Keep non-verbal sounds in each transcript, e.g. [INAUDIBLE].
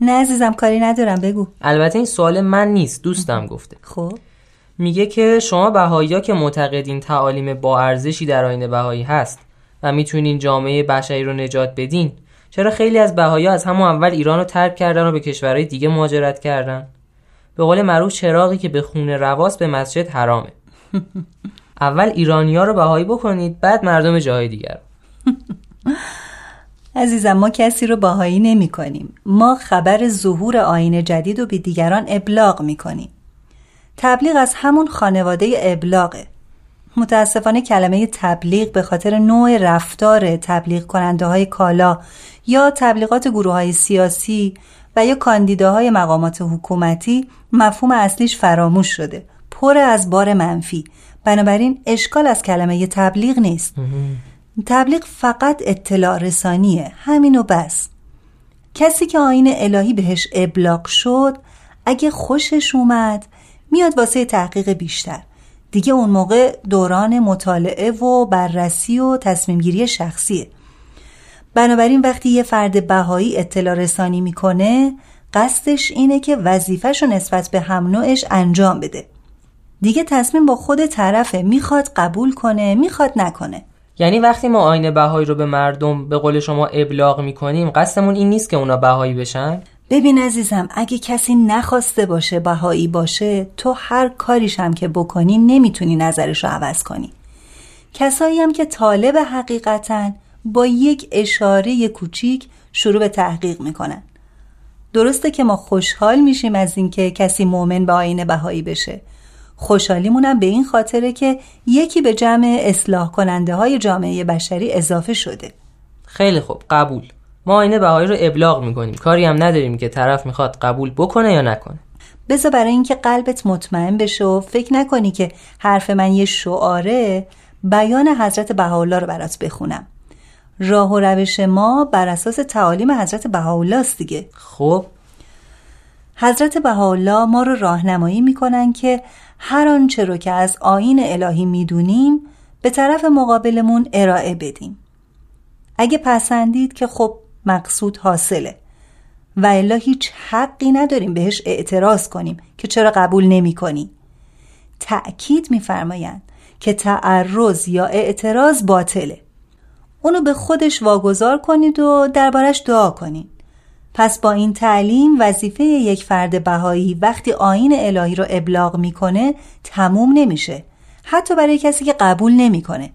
نه عزیزم کاری ندارم بگو. البته این سوال من نیست دوستم گفته. خب. میگه که شما بهایی که معتقدین تعالیم با ارزشی در آین بهایی هست و می‌تونین جامعه بشری رو نجات بدین چرا خیلی از بهایی از همون اول ایران رو ترک کردن و به کشورهای دیگه مهاجرت کردن؟ به قول معروف چراغی که به خونه رواست به مسجد حرامه. [LAUGHS] اول ایرانیا رو بهایی بکنید بعد مردم جاهای دیگر [LAUGHS] عزیزم ما کسی رو باهایی نمی کنیم. ما خبر ظهور آین جدید رو به دیگران ابلاغ می کنیم. تبلیغ از همون خانواده ابلاغه. متاسفانه کلمه تبلیغ به خاطر نوع رفتار تبلیغ کننده های کالا یا تبلیغات گروه های سیاسی و یا کاندیداهای مقامات حکومتی مفهوم اصلیش فراموش شده پر از بار منفی بنابراین اشکال از کلمه تبلیغ نیست تبلیغ فقط اطلاع رسانیه. همین و بس. کسی که آین الهی بهش ابلاغ شد اگه خوشش اومد میاد واسه تحقیق بیشتر. دیگه اون موقع دوران مطالعه و بررسی و تصمیم گیری شخصیه. بنابراین وقتی یه فرد بهایی اطلاع رسانی می‌کنه قصدش اینه که وظیفهش رو نسبت به هم نوعش انجام بده. دیگه تصمیم با خود طرفه. می‌خواد قبول کنه می‌خواد نکنه. یعنی وقتی ما آین بهایی رو به مردم به قول شما ابلاغ می‌کنیم قصدمون این نیست که اونا بهایی بشن؟ ببین عزیزم اگه کسی نخواسته باشه بهایی باشه تو هر کاریش هم که بکنی نمی‌تونی نظرش رو عوض کنی. کسایی هم که طالب حقیقتن با یک اشاره کوچیک شروع به تحقیق می‌کنن. درسته که ما خوشحال میشیم از اینکه کسی مؤمن به آین بهایی بشه. خوشحالیمونم به این خاطره که یکی به جمع اصلاح کننده های جامعه بشری اضافه شده. خیلی خوب قبول. ما آینه بهایی رو ابلاغ می‌کنیم. کاری هم نداریم که طرف می‌خواد قبول بکنه یا نکنه. بذار برای اینکه قلبت مطمئن بشه و فکر نکنی که حرف من یه شعاره بیان حضرت بهاءالله رو برات بخونم. راه و روش ما بر اساس تعالیم حضرت بهاءالله است دیگه. خب. حضرت بهاءالله ما رو راهنمایی می‌کنن که هر آنچه رو که از آین الهی می‌دونیم به طرف مقابلمون ارائه بدیم. اگه پسندید که خب مقصود حاصله. و الا هیچ حقی نداریم بهش اعتراض کنیم که چرا قبول نمی کنی تأکید میفرمایند که تعرض یا اعتراض باطله. اونو به خودش واگذار کنید و دربارش دعا کنید. پس با این تعلیم وظیفه یک فرد بهایی وقتی آین الهی رو ابلاغ می‌کنه تموم نمیشه. حتی برای کسی که قبول نمی‌کنه.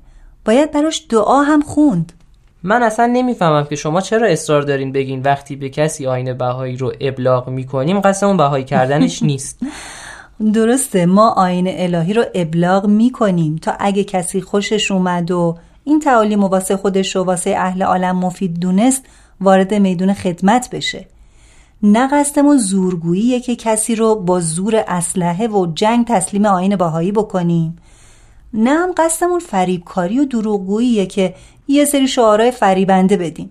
باید براش دعا هم خوند. من اصلا نمی‌فهمم که شما چرا اصرار دارین بگین وقتی به کسی آین بهایی رو ابلاغ می‌کنیم قصد اون بهایی کردنش [LAUGHS] نیست. درسته ما آین الهی رو ابلاغ می‌کنیم تا اگه کسی خوشش اومد و این تعالیم واسه خودش و واسه اهل عالم مفید دونست وارد میدون خدمت بشه. نه قصدمون زورگوییه که کسی رو با زور اسلحه و جنگ تسلیم آین باهایی بکنیم. نه هم قصدمون فریبکاری و دروغگوییه که یه سری شعارهای فریبنده بدیم.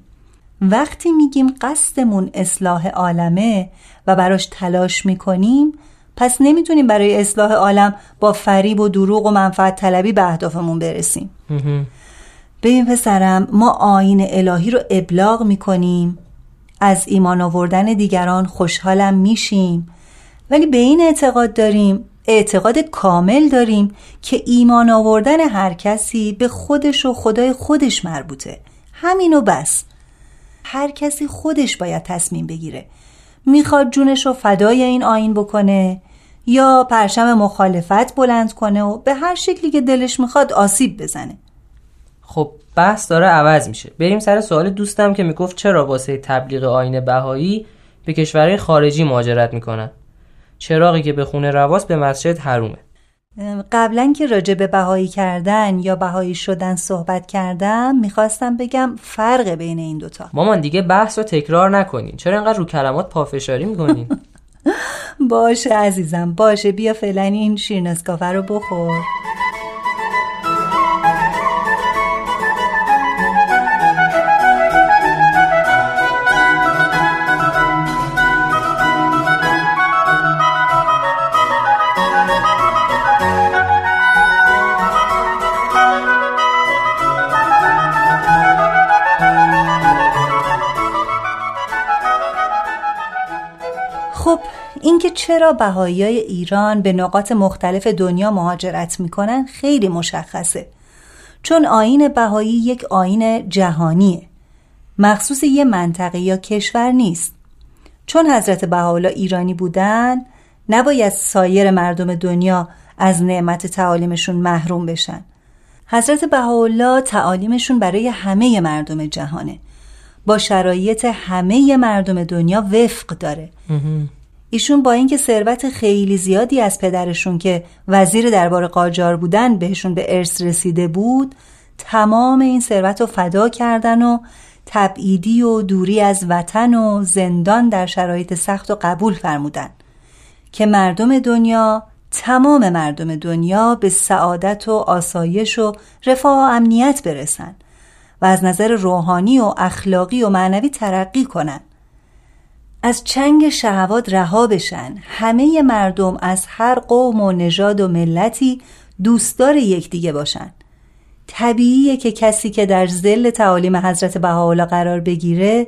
وقتی میگیم قصدمون اصلاح عالمه و براش تلاش می‌کنیم پس نمی‌تونیم برای اصلاح عالم با فریب و دروغ و منفعت طلبی به اهدافمون برسیم. ببین پسرم ما آین الهی رو ابلاغ می‌کنیم. از ایمان آوردن دیگران خوشحالم میشیم. ولی به این اعتقاد داریم اعتقاد کامل داریم که ایمان آوردن هر کسی به خودش و خدای خودش مربوطه. همینو بس. هر کسی خودش باید تصمیم بگیره. می‌خواد جونش رو فدای این آین بکنه یا پرشم مخالفت بلند کنه و به هر شکلی که دلش می‌خواد آسیب بزنه. خب بحث داره عوض میشه. بریم سر سوال دوستم که می‌گفت چرا واسه تبلیغ آین بهایی به کشورهای خارجی مهاجرت می‌کنن؟ چراغی که به خونه رواست به مسجد حرومه. قبلا که راجع به بهایی کردن یا بهایی شدن صحبت کردم می‌خواستم بگم فرق بین این دوتا. مامان دیگه بحث رو تکرار نکنین. چرا اینقدر رو کلمات پافشاری می‌کنین؟ [LAUGHS] باشه عزیزم باشه. بیا فعلا این شیرین رو بخور. اینکه چرا بهایی ایران به نقاط مختلف دنیا مهاجرت می‌کنن خیلی مشخصه. چون آین بهایی یک آین جهانیه. مخصوص یه منطقه یا کشور نیست. چون حضرت بهاءالله ایرانی بودن نباید سایر مردم دنیا از نعمت تعالیمشون محروم بشن. حضرت بهاءالله تعالیمشون برای همه مردم جهانه. با شرایط همه مردم دنیا وفق داره. ایشون با اینکه ثروت خیلی زیادی از پدرشون که وزیر دربار قاجار بودن بهشون به ارث رسیده بود تمام این ثروت رو فدا کردن و تبعیدی و دوری از وطن و زندان در شرایط سخت و قبول فرمودن که مردم دنیا تمام مردم دنیا به سعادت و آسایش و رفاه و امنیت برسن و از نظر روحانی و اخلاقی و معنوی ترقی کنند. از چنگ شهوات رها بشن. همه مردم از هر قوم و نژاد و ملتی دوستدار یکدیگه باشن. طبیعیه که کسی که در زل تعالیم حضرت بهاءالله قرار بگیره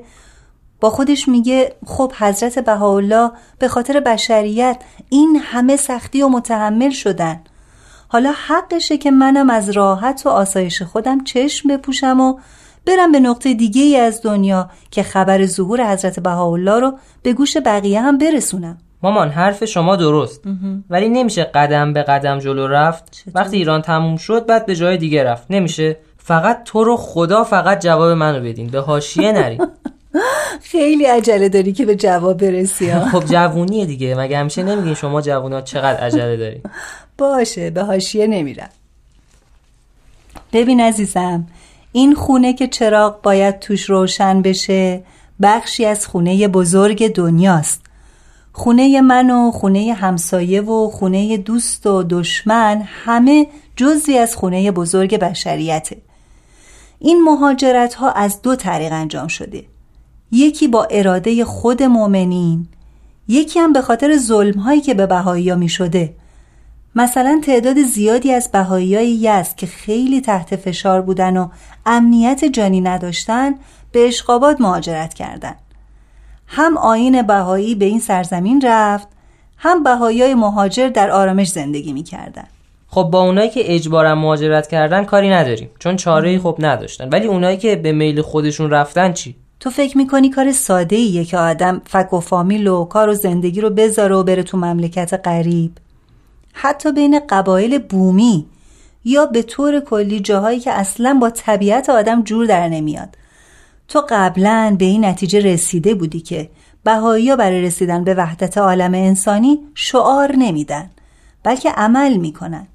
با خودش میگه خب حضرت بهاءالله به خاطر بشریت این همه سختی و متحمل شدن. حالا حقشه که منم از راحت و آسایش خودم چشم بپوشم و برم به نقطه دیگه ای از دنیا که خبر ظهور حضرت بهاءالله رو به گوش بقیه هم برسونم. مامان حرف شما درست. ولی نمیشه قدم به قدم جلو رفت. وقتی ایران تموم شد بعد به جای دیگه رفت. نمیشه. فقط تو رو خدا فقط جواب منو بدین. به حاشیه نری [LAUGHS] خیلی عجله داری که به جواب برسی خب جوونیه دیگه. مگه همیشه نمیگین شما جوونا چقدر عجله داری [LAUGHS] باشه به حاشیه نمیرم. ببین عزیزم این خونه که چراغ باید توش روشن بشه بخشی از خونه بزرگ دنیاست. خونه من و خونه همسایه و خونه دوست و دشمن همه جزی از خونه بزرگ بشریته. این مهاجرت ها از دو طریق انجام شده. یکی با اراده خود مؤمنین یکی هم به خاطر ظلم هایی که به بهایی ها می شده مثلا تعداد زیادی از بهایی یزد که خیلی تحت فشار بودن و امنیت جانی نداشتن به اشقابات مهاجرت کردند. هم آین بهایی به این سرزمین رفت هم بهایی مهاجر در آرامش زندگی می‌کردن. خب با اونایی که اجبارا مهاجرت کردن کاری نداریم چون چاره خوب نداشتن. ولی اونایی که به میل خودشون رفتن چی؟ تو فکر می‌کنی کار ساده ایه که آدم فک و فامیل و کار و زندگی رو بذاره و بره تو مملکت غریب؟ حتی بین قبایل بومی یا به طور کلی جاهایی که اصلا با طبیعت آدم جور در نمیاد. تو قبلا به این نتیجه رسیده بودی که بهایی برای رسیدن به وحدت عالم انسانی شعار نمیدن بلکه عمل می‌کنن.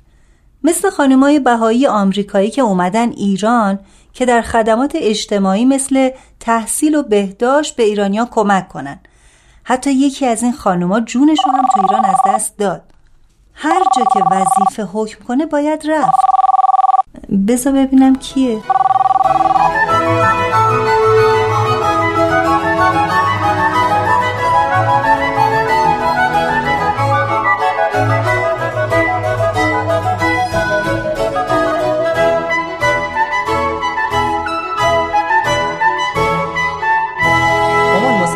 مثل خانمای بهایی آمریکایی که اومدن ایران که در خدمات اجتماعی مثل تحصیل و بهداشت به ایرانیا کمک کنن. حتی یکی از این خانوما جونش رو هم تو ایران از دست داد. هر جا که وظیفه حکم کنه باید رفت. بذار ببینم کیه.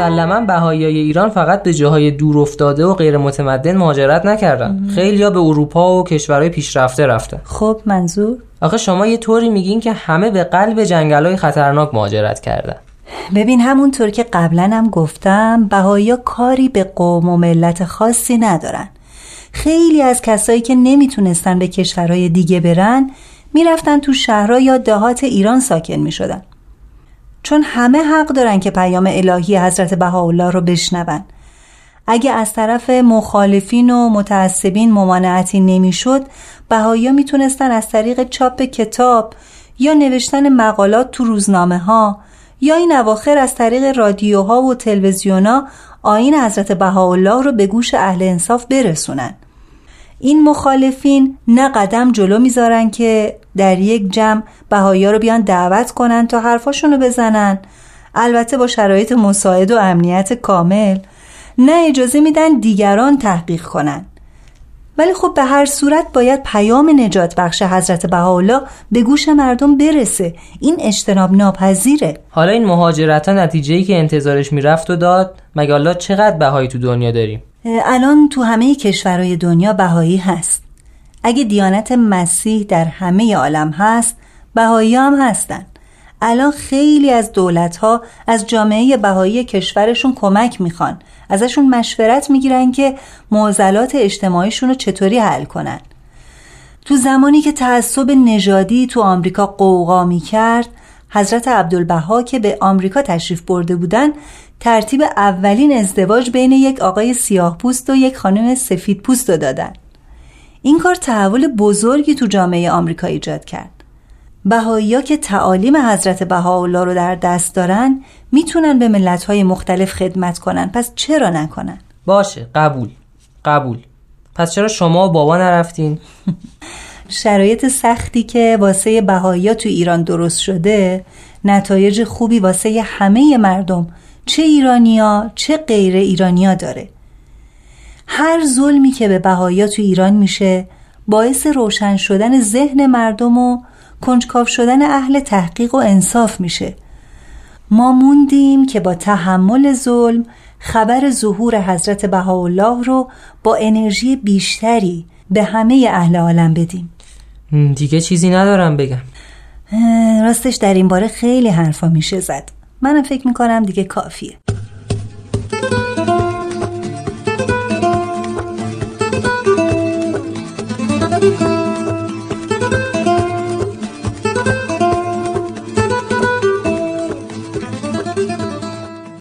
مسلما بهاییای ایران فقط به جاهای دور افتاده و غیر متمدن مهاجرت نکردن. خیلی ها به اروپا و کشورهای پیشرفته رفتن خب منظور؟ آخه شما یه طوری میگین که همه به قلب های خطرناک مهاجرت کردن. ببین همونطور که قبلا هم گفتم بهایی کاری به قوم و ملت خاصی ندارن. خیلی از کسایی که نمی‌تونستن به کشورهای دیگه برن می‌رفتن تو شهرها یا دهات ایران ساکن می‌شدن. چون همه حق دارن که پیام الهی حضرت بهاءالله رو بشنون. اگه از طرف مخالفین و متعصبین ممانعتی نمی‌شد بهایی می‌تونستن از طریق چاپ کتاب یا نوشتن مقالات تو روزنامه ها یا این اواخر از طریق رادیوها و تلویزیونا آین حضرت بهاءالله رو به گوش اهل انصاف برسونن. این مخالفین نه قدم جلو می‌ذارن که در یک جمع بهایی رو بیان دعوت کنن تا حرفاشونو بزنن. البته با شرایط مساعد و امنیت کامل نه اجازه میدن دیگران تحقیق کنن. ولی خب به هر صورت باید پیام نجات بخش حضرت بهاءالله به گوش مردم برسه. این اجتناب ناپذیره. حالا این مهاجرت ها نتیجه که انتظارش می‌رفت و داد مگه الله چقدر بهایی تو دنیا داریم؟ الان تو همه کشورهای دنیا بهایی هست. اگه دیانت مسیح در همه عالم هست بهایی هم هستن. الان خیلی از دولت ها از جامعه بهایی کشورشون کمک می‌خوان. ازشون مشورت می‌گیرن که معضلات اجتماعیشون رو چطوری حل کنن. تو زمانی که تعصب نژادی تو آمریکا قوقا می‌کرد حضرت عبدالبها که به آمریکا تشریف برده بودن ترتیب اولین ازدواج بین یک آقای سیاه پوست و یک خانم سفید پوست رو دادن. این کار تحول بزرگی تو جامعه آمریکا ایجاد کرد. بهایی که تعالیم حضرت بهاءالله رو در دست دارن می‌تونن به ملتهای مختلف خدمت کنن. پس چرا نکنن؟ باشه قبول قبول. پس چرا شما و بابا نرفتین؟ [LAUGHS] شرایط سختی که واسه بهایی تو ایران درست شده نتایج خوبی واسه همه مردم. چه ایرانیا چه غیر ایرانیا داره. هر ظلمی که به بهایی تو ایران میشه باعث روشن شدن ذهن مردم و کنجکاو شدن اهل تحقیق و انصاف میشه. ما موندیم که با تحمل ظلم خبر ظهور حضرت بهاءالله رو با انرژی بیشتری به همه اهل عالم بدیم. دیگه چیزی ندارم بگم. راستش در این باره خیلی حرفا میشه زد. منم فکر می‌کنم دیگه کافیه.